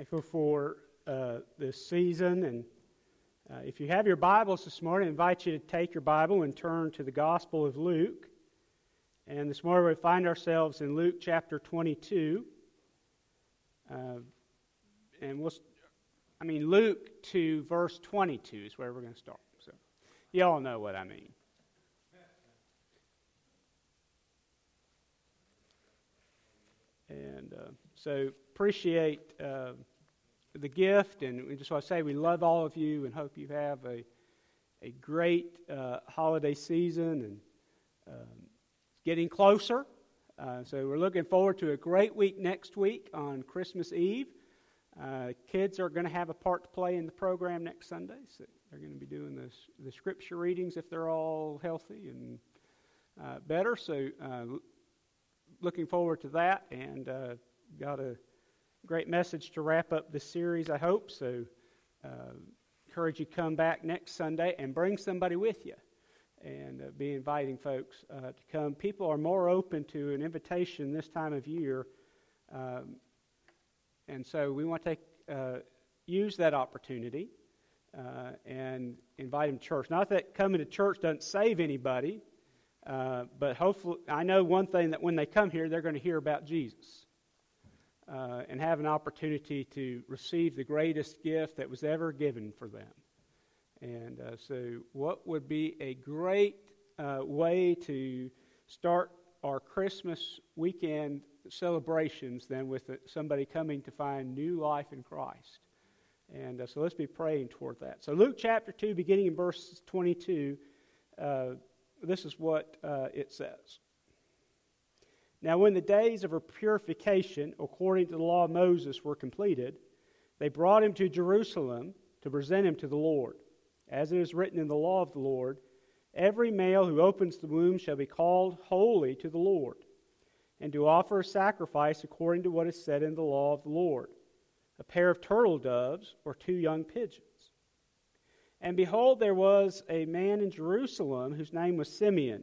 thankful for uh, this season. And uh, if you have your Bibles this morning, I invite you to take your Bible and turn to the Gospel of Luke. And this morning we find ourselves in Luke chapter 22. Uh, and we'll, I mean, Luke to verse 22 is where we're going to start. So, you all know what I mean. And uh, so appreciate uh, the gift, and just want to say we love all of you and hope you have a, a great uh, holiday season and um, getting closer. Uh, so we're looking forward to a great week next week on Christmas Eve. Uh, kids are going to have a part to play in the program next Sunday. So they're going to be doing the, the scripture readings if they're all healthy and uh, better. So uh, looking forward to that, and uh, got a great message to wrap up the series, I hope. So, uh, encourage you to come back next Sunday and bring somebody with you and uh, be inviting folks uh, to come. People are more open to an invitation this time of year. Um, and so we want to take, uh, use that opportunity uh, and invite them to church. Not that coming to church doesn't save anybody, uh, but hopefully, I know one thing that when they come here, they're going to hear about Jesus uh, and have an opportunity to receive the greatest gift that was ever given for them. And uh, so, what would be a great uh, way to start our Christmas weekend celebrations than with somebody coming to find new life in Christ? And uh, so, let's be praying toward that. So, Luke chapter 2, beginning in verse 22, uh, this is what uh, it says. Now, when the days of her purification, according to the law of Moses, were completed, they brought him to Jerusalem to present him to the Lord. As it is written in the law of the Lord, every male who opens the womb shall be called holy to the Lord, and to offer a sacrifice according to what is said in the law of the Lord a pair of turtle doves or two young pigeons. And behold, there was a man in Jerusalem whose name was Simeon.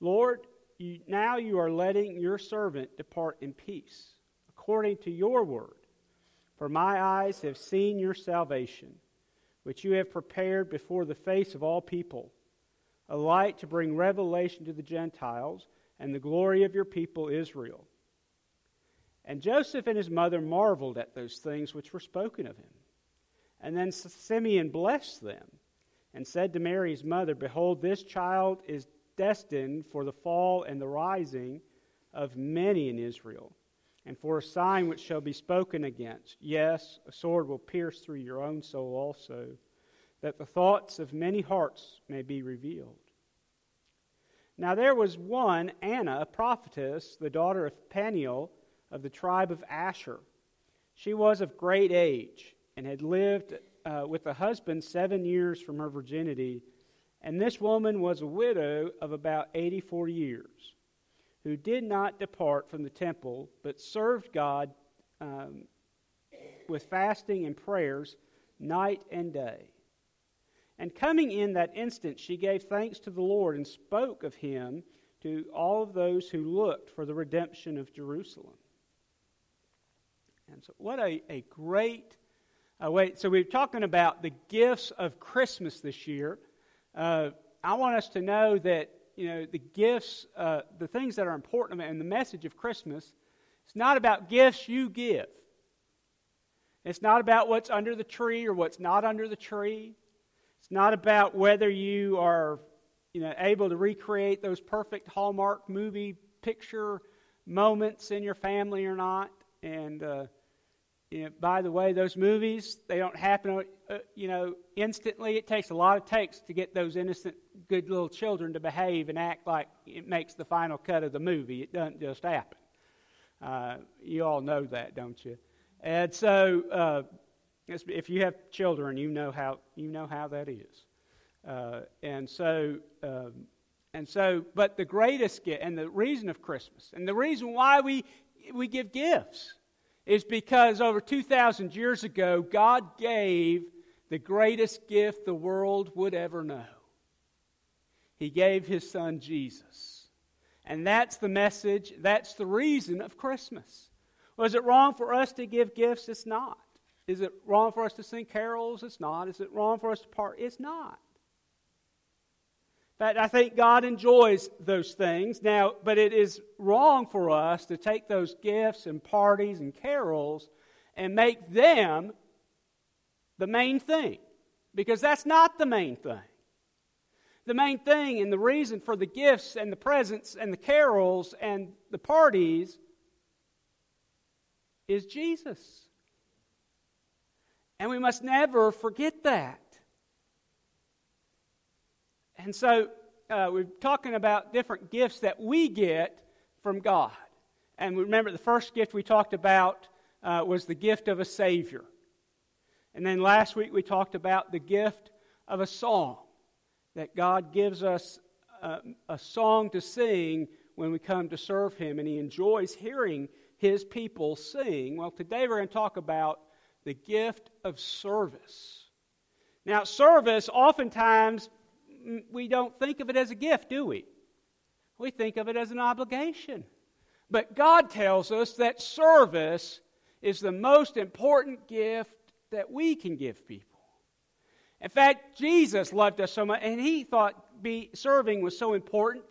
Lord, you, now you are letting your servant depart in peace, according to your word. For my eyes have seen your salvation, which you have prepared before the face of all people, a light to bring revelation to the Gentiles and the glory of your people Israel. And Joseph and his mother marveled at those things which were spoken of him. And then Simeon blessed them and said to Mary's mother, Behold, this child is destined for the fall and the rising of many in Israel, and for a sign which shall be spoken against. Yes, a sword will pierce through your own soul also, that the thoughts of many hearts may be revealed. Now there was one, Anna, a prophetess, the daughter of Peniel of the tribe of Asher. She was of great age and had lived uh, with a husband seven years from her virginity and this woman was a widow of about 84 years, who did not depart from the temple, but served God um, with fasting and prayers night and day. And coming in that instant, she gave thanks to the Lord and spoke of him to all of those who looked for the redemption of Jerusalem. And so, what a, a great uh, wait. So, we're talking about the gifts of Christmas this year. Uh, I want us to know that you know the gifts, uh, the things that are important, and the message of Christmas. It's not about gifts you give. It's not about what's under the tree or what's not under the tree. It's not about whether you are, you know, able to recreate those perfect Hallmark movie picture moments in your family or not. And uh, you know, by the way, those movies, they don't happen, uh, you know, instantly. It takes a lot of takes to get those innocent, good little children to behave and act like it makes the final cut of the movie. It doesn't just happen. Uh, you all know that, don't you? And so, uh, if you have children, you know how you know how that is. Uh, and so, um, and so, but the greatest gift and the reason of Christmas and the reason why we we give gifts is because over 2,000 years ago, God gave the greatest gift the world would ever know. He gave His Son Jesus. And that's the message, that's the reason of Christmas. Was it wrong for us to give gifts? It's not. Is it wrong for us to sing carols? It's not. Is it wrong for us to part? It's not. But I think God enjoys those things. Now, but it is wrong for us to take those gifts and parties and carols and make them the main thing. Because that's not the main thing. The main thing and the reason for the gifts and the presents and the carols and the parties is Jesus. And we must never forget that. And so uh, we're talking about different gifts that we get from God. And remember, the first gift we talked about uh, was the gift of a Savior. And then last week we talked about the gift of a song, that God gives us a, a song to sing when we come to serve Him, and He enjoys hearing His people sing. Well, today we're going to talk about the gift of service. Now, service oftentimes we don't think of it as a gift, do we? We think of it as an obligation. But God tells us that service is the most important gift that we can give people. In fact, Jesus loved us so much, and he thought be, serving was so important.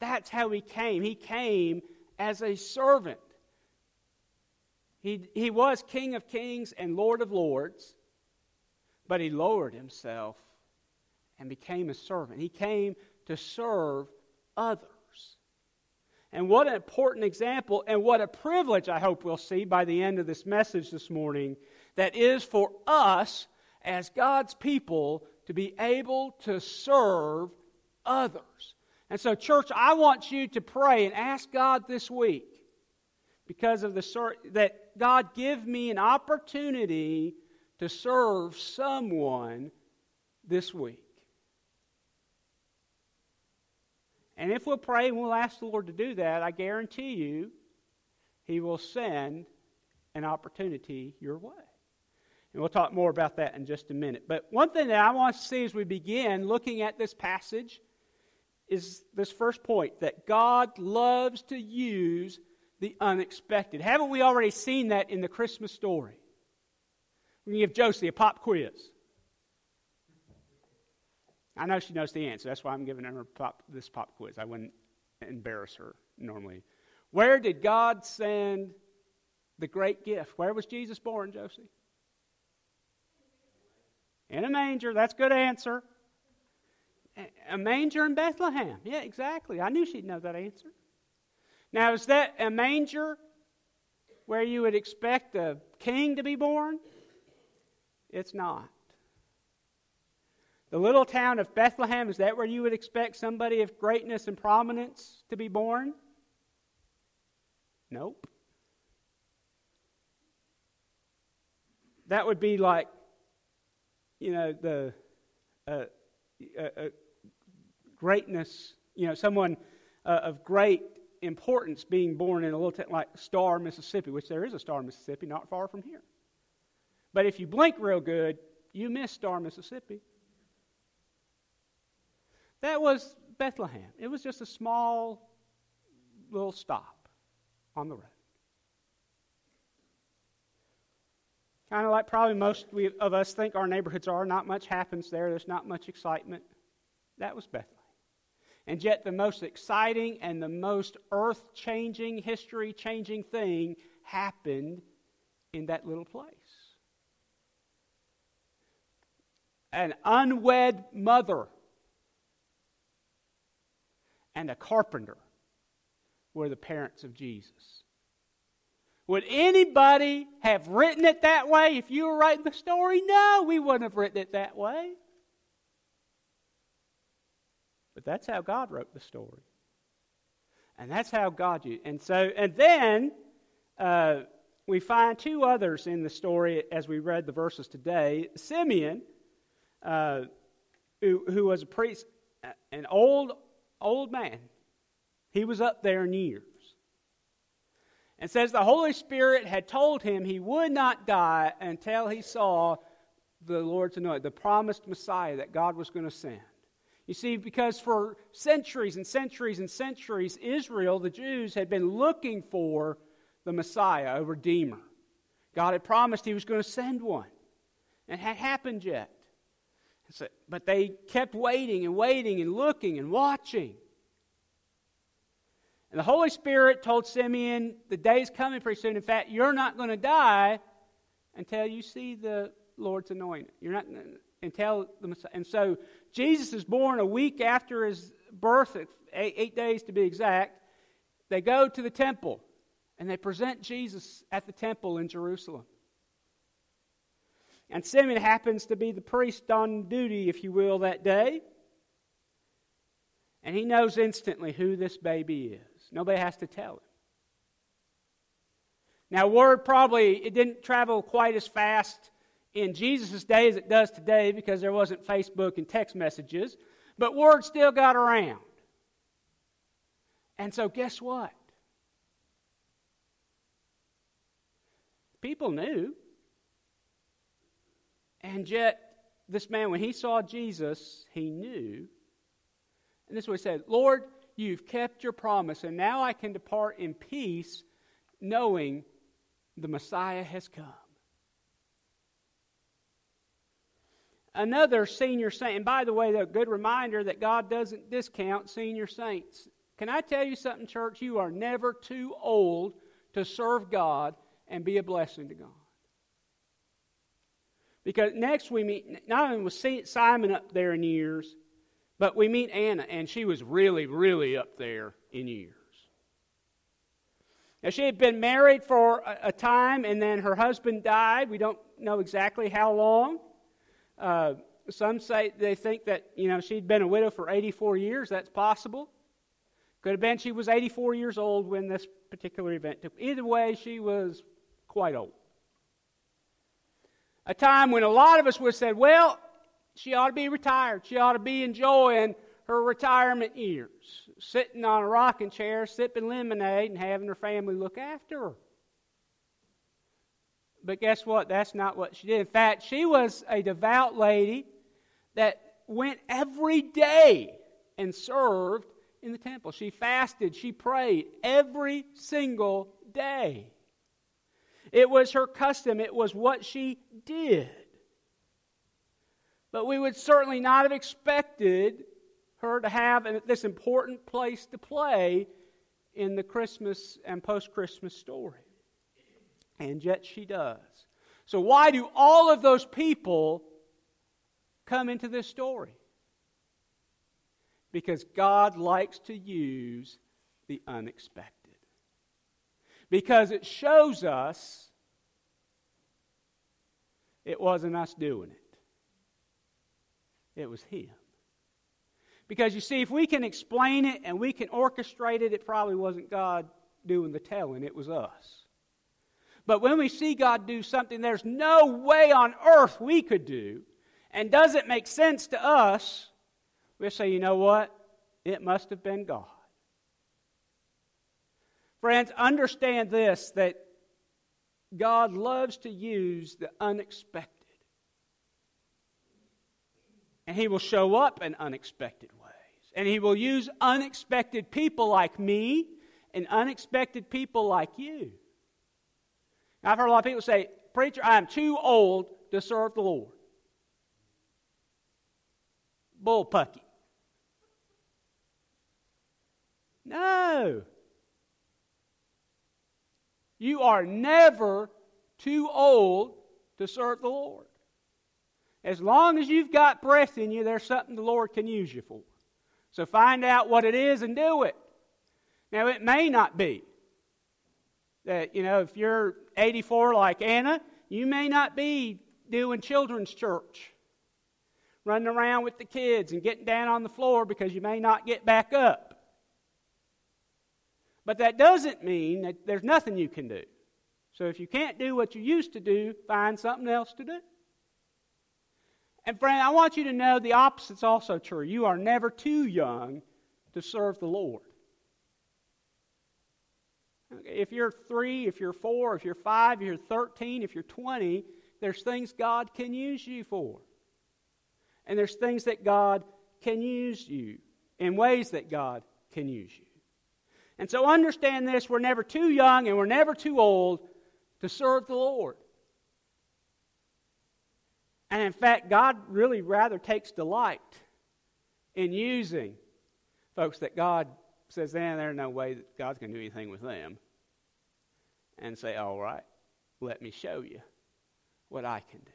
That's how he came. He came as a servant. He, he was King of kings and Lord of lords, but he lowered himself and became a servant. He came to serve others. And what an important example, and what a privilege I hope we'll see by the end of this message this morning that is for us as God's people to be able to serve others. And so, church, I want you to pray and ask God this week because of the that God give me an opportunity to serve someone this week. And if we'll pray and we'll ask the Lord to do that, I guarantee you, He will send an opportunity your way. And we'll talk more about that in just a minute. But one thing that I want to see as we begin looking at this passage is this first point that God loves to use the unexpected. Haven't we already seen that in the Christmas story? We can give Josie a pop quiz. I know she knows the answer. That's why I'm giving her pop, this pop quiz. I wouldn't embarrass her normally. Where did God send the great gift? Where was Jesus born, Josie? In a manger. That's a good answer. A manger in Bethlehem. Yeah, exactly. I knew she'd know that answer. Now, is that a manger where you would expect a king to be born? It's not. The little town of Bethlehem, is that where you would expect somebody of greatness and prominence to be born? Nope. That would be like, you know, the uh, uh, uh, greatness, you know, someone uh, of great importance being born in a little town like Star, Mississippi, which there is a Star, Mississippi, not far from here. But if you blink real good, you miss Star, Mississippi. That was Bethlehem. It was just a small little stop on the road. Kind of like probably most of us think our neighborhoods are. Not much happens there, there's not much excitement. That was Bethlehem. And yet, the most exciting and the most earth changing, history changing thing happened in that little place. An unwed mother and a carpenter were the parents of Jesus. Would anybody have written it that way if you were writing the story? No, we wouldn't have written it that way. But that's how God wrote the story. And that's how God used And so, and then, uh, we find two others in the story as we read the verses today. Simeon, uh, who, who was a priest, an old, old man. He was up there in years. And says the Holy Spirit had told him he would not die until he saw the Lord's anointed, the promised Messiah that God was going to send. You see, because for centuries and centuries and centuries, Israel, the Jews, had been looking for the Messiah, a Redeemer. God had promised He was going to send one. And it had happened yet. So, but they kept waiting and waiting and looking and watching. And the Holy Spirit told Simeon, The day's coming pretty soon. In fact, you're not going to die until you see the Lord's anointing. You're not until the Messiah. And so Jesus is born a week after his birth, eight, eight days to be exact. They go to the temple and they present Jesus at the temple in Jerusalem. And Simeon happens to be the priest on duty, if you will, that day. And he knows instantly who this baby is. Nobody has to tell him. Now, word probably it didn't travel quite as fast in Jesus' day as it does today because there wasn't Facebook and text messages, but word still got around. And so, guess what? People knew. And yet, this man, when he saw Jesus, he knew. And this is what he said Lord, you've kept your promise, and now I can depart in peace, knowing the Messiah has come. Another senior saint, and by the way, a good reminder that God doesn't discount senior saints. Can I tell you something, church? You are never too old to serve God and be a blessing to God. Because next we meet, not only was Simon up there in years, but we meet Anna, and she was really, really up there in years. Now, she had been married for a, time, and then her husband died. We don't know exactly how long. Uh, some say they think that you know she'd been a widow for 84 years. That's possible. Could have been she was 84 years old when this particular event took. Either way, she was quite old. A time when a lot of us would have said, well, she ought to be retired. She ought to be enjoying her retirement years, sitting on a rocking chair, sipping lemonade, and having her family look after her. But guess what? That's not what she did. In fact, she was a devout lady that went every day and served in the temple. She fasted, she prayed every single day. It was her custom, it was what she did. But we would certainly not have expected her to have this important place to play in the Christmas and post Christmas story. And yet she does. So, why do all of those people come into this story? Because God likes to use the unexpected. Because it shows us it wasn't us doing it, it was Him. Because you see, if we can explain it and we can orchestrate it, it probably wasn't God doing the telling, it was us. But when we see God do something there's no way on earth we could do, and doesn't make sense to us, we'll say, you know what? It must have been God. Friends, understand this that God loves to use the unexpected. And He will show up in unexpected ways. And He will use unexpected people like me and unexpected people like you. Now, I've heard a lot of people say, Preacher, I'm too old to serve the Lord. Bullpucky. No. You are never too old to serve the Lord. As long as you've got breath in you, there's something the Lord can use you for. So find out what it is and do it. Now, it may not be that, you know, if you're 84 like Anna, you may not be doing children's church, running around with the kids and getting down on the floor because you may not get back up. But that doesn't mean that there's nothing you can do. So if you can't do what you used to do, find something else to do. And friend, I want you to know the opposite's also true. You are never too young to serve the Lord. If you're three, if you're four, if you're five, if you're 13, if you're 20, there's things God can use you for. And there's things that God can use you in ways that God can use you. And so understand this we're never too young and we're never too old to serve the Lord. And in fact, God really rather takes delight in using folks that God says, eh, there's no way that God's going to do anything with them. And say, all right, let me show you what I can do.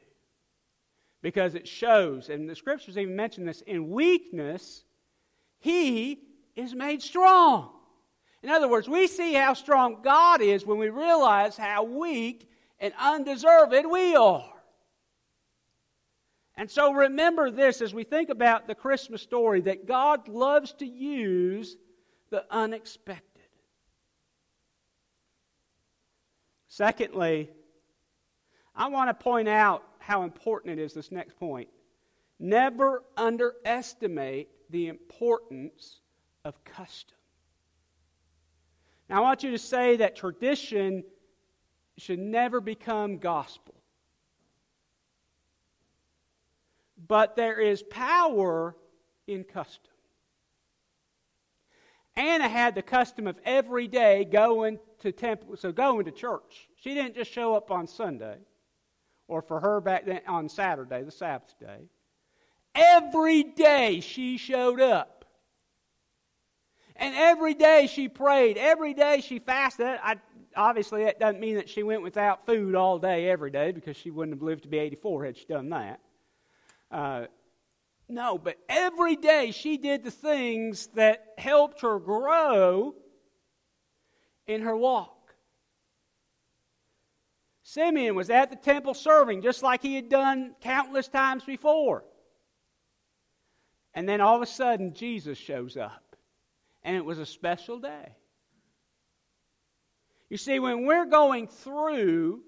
Because it shows, and the scriptures even mention this, in weakness, he is made strong. In other words, we see how strong God is when we realize how weak and undeserved we are. And so remember this as we think about the Christmas story that God loves to use the unexpected. Secondly, I want to point out how important it is, this next point. Never underestimate the importance of custom. Now, I want you to say that tradition should never become gospel. But there is power in custom. Anna had the custom of every day going to temple, so going to church. She didn't just show up on Sunday, or for her back then on Saturday, the Sabbath day. Every day she showed up. And every day she prayed. Every day she fasted. I, obviously, that doesn't mean that she went without food all day, every day, because she wouldn't have lived to be 84 had she done that. Uh, no, but every day she did the things that helped her grow in her walk. Simeon was at the temple serving just like he had done countless times before. And then all of a sudden, Jesus shows up. And it was a special day. You see, when we're going through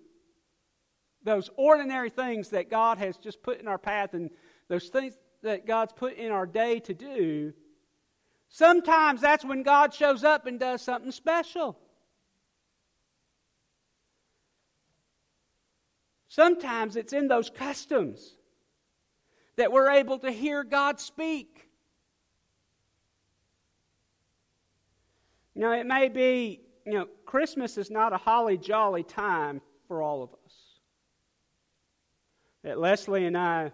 those ordinary things that God has just put in our path and those things that God's put in our day to do, sometimes that's when God shows up and does something special. Sometimes it's in those customs that we're able to hear God speak. Know, it may be, you know, Christmas is not a holly jolly time for all of us that Leslie and I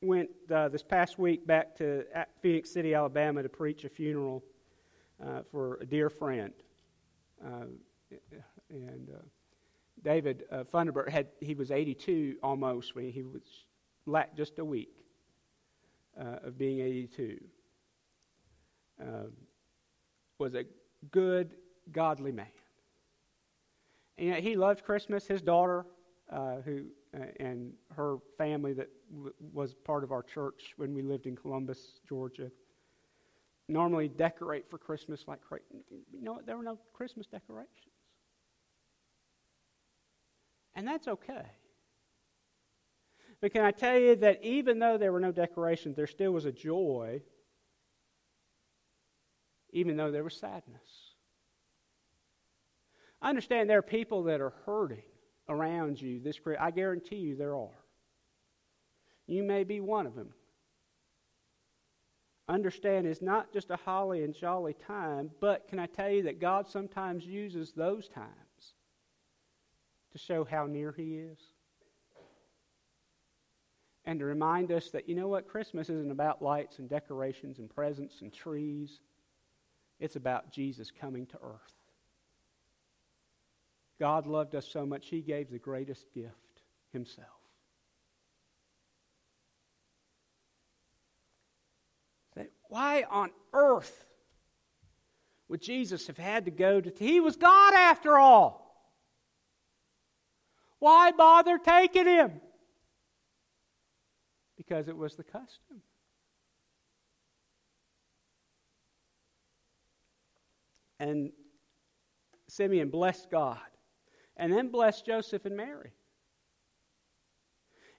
went uh, this past week back to Phenix City, Alabama, to preach a funeral uh, for a dear friend. Uh, and uh, David uh, Funderburg had he was 82 almost when he was lacked just a week uh, of being 82. Um, was a good, godly man. And he loved Christmas. His daughter, uh, who uh, and her family that w- was part of our church when we lived in Columbus, Georgia, normally decorate for Christmas like you know there were no Christmas decorations, and that's okay. But can I tell you that even though there were no decorations, there still was a joy, even though there was sadness. I understand there are people that are hurting around you this I guarantee you there are. You may be one of them. Understand it's not just a holly and jolly time, but can I tell you that God sometimes uses those times to show how near He is? And to remind us that, you know what, Christmas isn't about lights and decorations and presents and trees. It's about Jesus coming to earth. God loved us so much, He gave the greatest gift Himself. Why on earth would Jesus have had to go to? He was God after all. Why bother taking him? Because it was the custom. And Simeon blessed God and then blessed Joseph and Mary.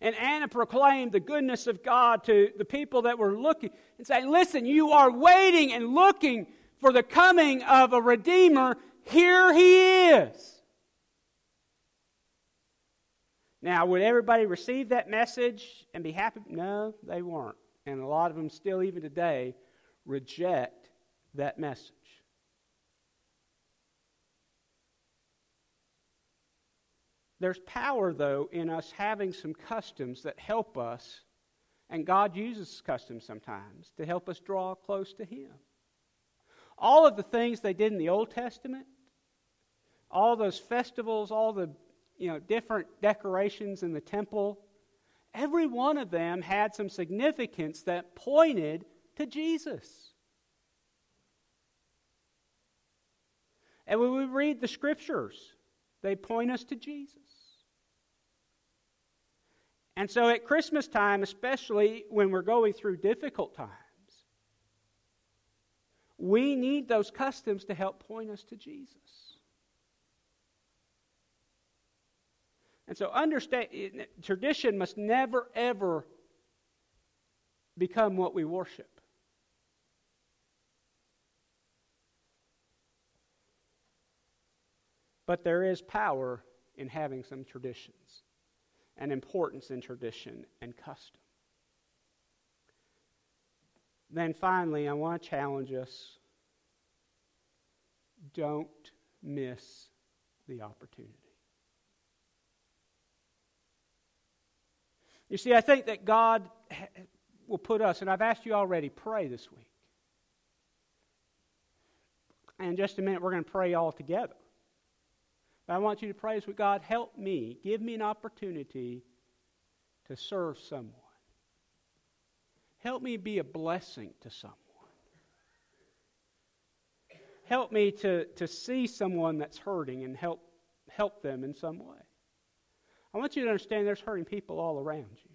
And Anna proclaimed the goodness of God to the people that were looking and saying, Listen, you are waiting and looking for the coming of a Redeemer. Here he is. Now, would everybody receive that message and be happy? No, they weren't. And a lot of them still, even today, reject that message. There's power, though, in us having some customs that help us, and God uses customs sometimes to help us draw close to Him. All of the things they did in the Old Testament, all those festivals, all the you know, different decorations in the temple, every one of them had some significance that pointed to Jesus. And when we read the scriptures, they point us to Jesus. And so at Christmas time, especially when we're going through difficult times, we need those customs to help point us to Jesus. And so understand tradition must never ever become what we worship. But there is power in having some traditions and importance in tradition and custom. Then finally, I want to challenge us don't miss the opportunity. You see, I think that God will put us, and I've asked you already, pray this week. And in just a minute, we're going to pray all together. I want you to pray God, help me, give me an opportunity to serve someone. Help me be a blessing to someone. Help me to, to see someone that's hurting and help, help them in some way. I want you to understand there's hurting people all around you.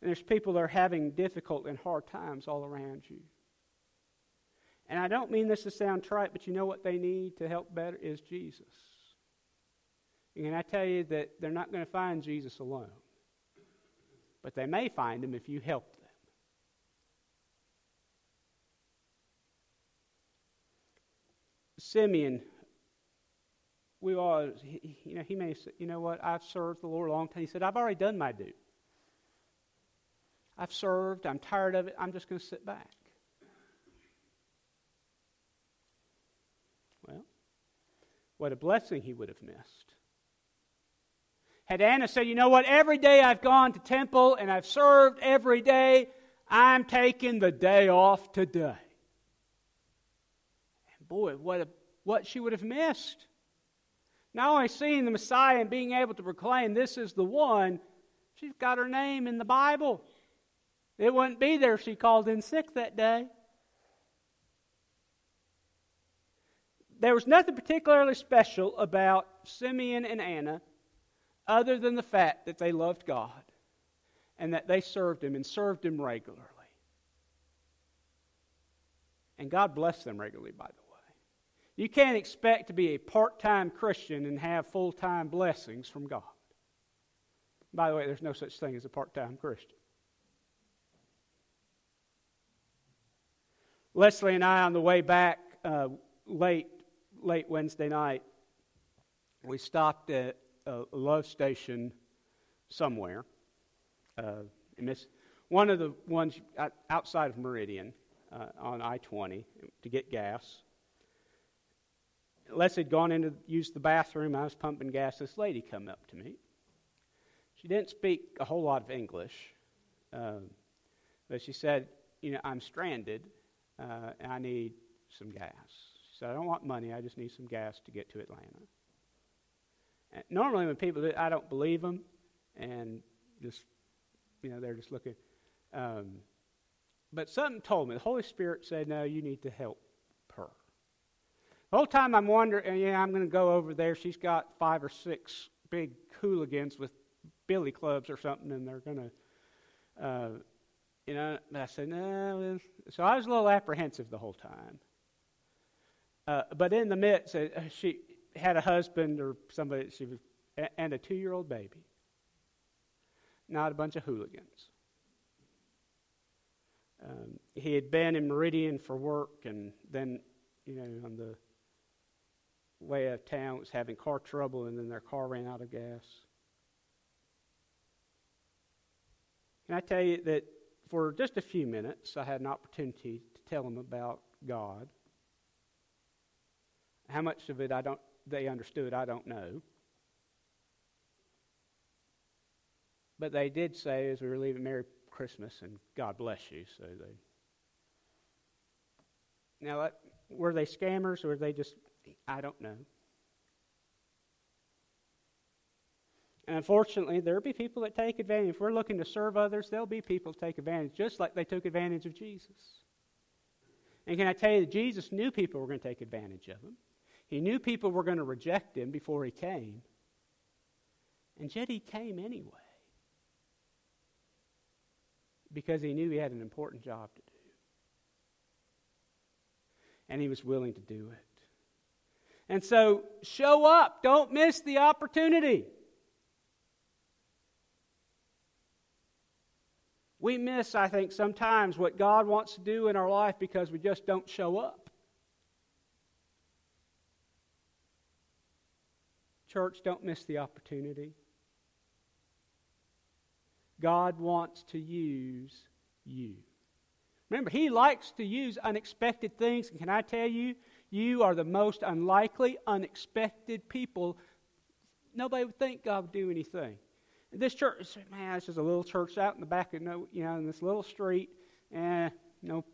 And there's people that are having difficult and hard times all around you. And I don't mean this to sound trite, but you know what they need to help better is Jesus. And I tell you that they're not going to find Jesus alone, but they may find him if you help them. Simeon, we all, you know, he may say, you know what, I've served the Lord a long time. He said, I've already done my due. I've served, I'm tired of it, I'm just going to sit back. What a blessing he would have missed. Had Anna said, You know what? Every day I've gone to temple and I've served every day, I'm taking the day off today. And boy, what, a, what she would have missed. Not only seeing the Messiah and being able to proclaim this is the one, she's got her name in the Bible. It wouldn't be there if she called in sick that day. There was nothing particularly special about Simeon and Anna other than the fact that they loved God and that they served Him and served Him regularly. And God blessed them regularly, by the way. You can't expect to be a part time Christian and have full time blessings from God. By the way, there's no such thing as a part time Christian. Leslie and I, on the way back uh, late late Wednesday night, we stopped at a Love's station somewhere. Uh, one of the ones outside of Meridian uh, on I 20 to get gas. Leslie had gone in to use the bathroom. I was pumping gas. This lady come up to me. She didn't speak a whole lot of English, uh, but she said, "You know, I'm stranded, uh, and I need some gas." Said, I don't want money, I just need some gas to get to Atlanta. And normally, when people I don't believe them, and just, you know, they're just looking. Um, but something told me, the Holy Spirit said, No, you need to help her. The whole time I'm wondering, yeah, I'm going to go over there. She's got five or six big hooligans with billy clubs or something, and they're going to, uh, you know, And I said, no. So I was a little apprehensive the whole time. Uh, but in the midst, uh, she had a husband or somebody, she was, and a two year old baby, not a bunch of hooligans. Um, he had been in Meridian for work, and then, you know, on the way out of town was having car trouble, and then their car ran out of gas. Can I tell you that for just a few minutes, I had an opportunity to tell them about God. How much of it I don't, they understood, I don't know. But they did say, as we were leaving, Merry Christmas and God bless you. So they. Now, were they scammers or were they just, I don't know. And unfortunately, there'll be people that take advantage. If we're looking to serve others, there'll be people that take advantage, just like they took advantage of Jesus. And can I tell you that Jesus knew people were going to take advantage of him? He knew people were going to reject him before he came. And yet he came anyway. Because he knew he had an important job to do. And he was willing to do it. And so, show up. Don't miss the opportunity. We miss, I think, sometimes what God wants to do in our life because we just don't show up. Church, don't miss the opportunity. God wants to use you. Remember, He likes to use unexpected things. And can I tell you, you are the most unlikely, unexpected people. Nobody would think God would do anything. This church, man, this is a little church out in the back of no, you know, in this little street, and eh, you know,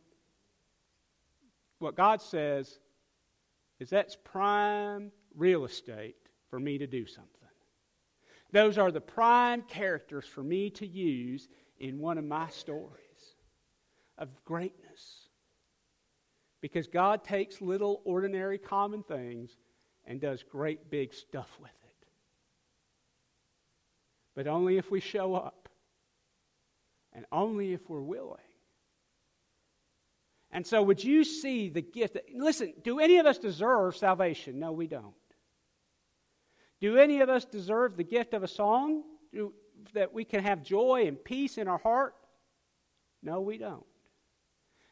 what God says is that's prime real estate for me to do something. Those are the prime characters for me to use in one of my stories of greatness. Because God takes little, ordinary, common things and does great, big stuff with it. but only if we show up and only if we're willing. And so, would you see the gift? That, listen, do any of us deserve salvation? No, we don't. Do any of us deserve the gift of a song do, that we can have joy and peace in our heart? No, we don't.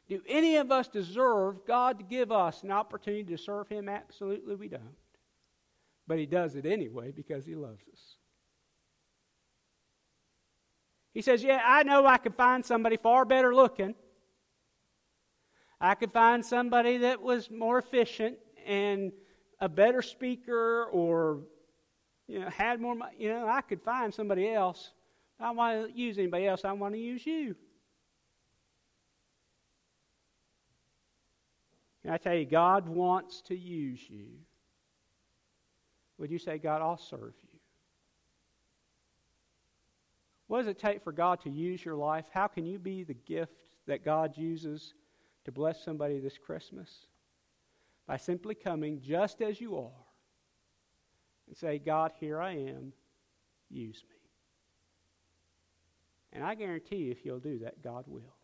Do any of us deserve God to give us an opportunity to serve Him? Absolutely, we don't. But He does it anyway because He loves us. He says, Yeah, I know I could find somebody far better looking. I could find somebody that was more efficient and a better speaker or you know, had more money. You know, I could find somebody else. I don't want to use anybody else. I want to use you. Can I tell you, God wants to use you. Would you say, God, I'll serve you? What does it take for God to use your life? How can you be the gift that God uses to bless somebody this Christmas? By simply coming just as you are and say, God, here I am, use me. And I guarantee you, if you'll do that, God will.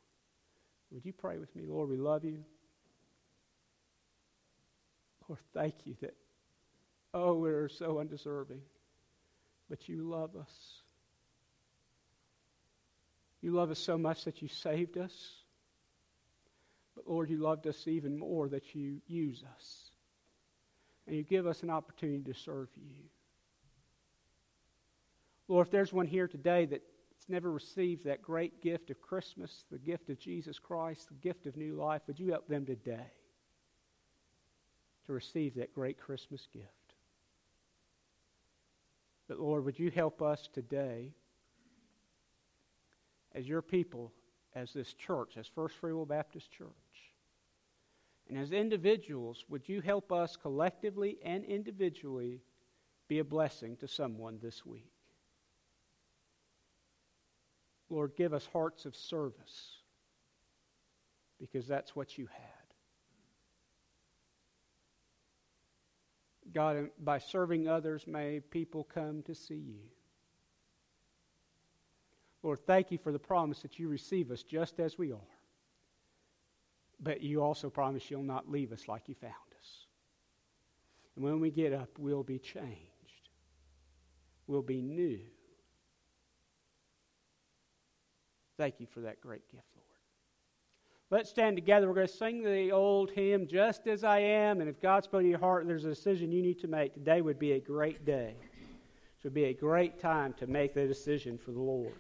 Would you pray with me? Lord, we love you. Lord, thank you that, oh, we're so undeserving, but you love us. You love us so much that you saved us. But Lord, you loved us even more that you use us. And you give us an opportunity to serve you. Lord, if there's one here today that's never received that great gift of Christmas, the gift of Jesus Christ, the gift of new life, would you help them today to receive that great Christmas gift? But Lord, would you help us today? as your people, as this church, as First Free Will Baptist Church. And as individuals, would you help us collectively and individually be a blessing to someone this week? Lord, give us hearts of service because that's what you had. God, by serving others, may people come to see you. Lord, thank you for the promise that you receive us just as we are. But you also promise you'll not leave us like you found us. And when we get up, we'll be changed. We'll be new. Thank you for that great gift, Lord. Let's stand together. We're going to sing the old hymn, Just as I Am. And if God spoke in your heart, there's a decision you need to make. Today would be a great day. It would be a great time to make the decision for the Lord.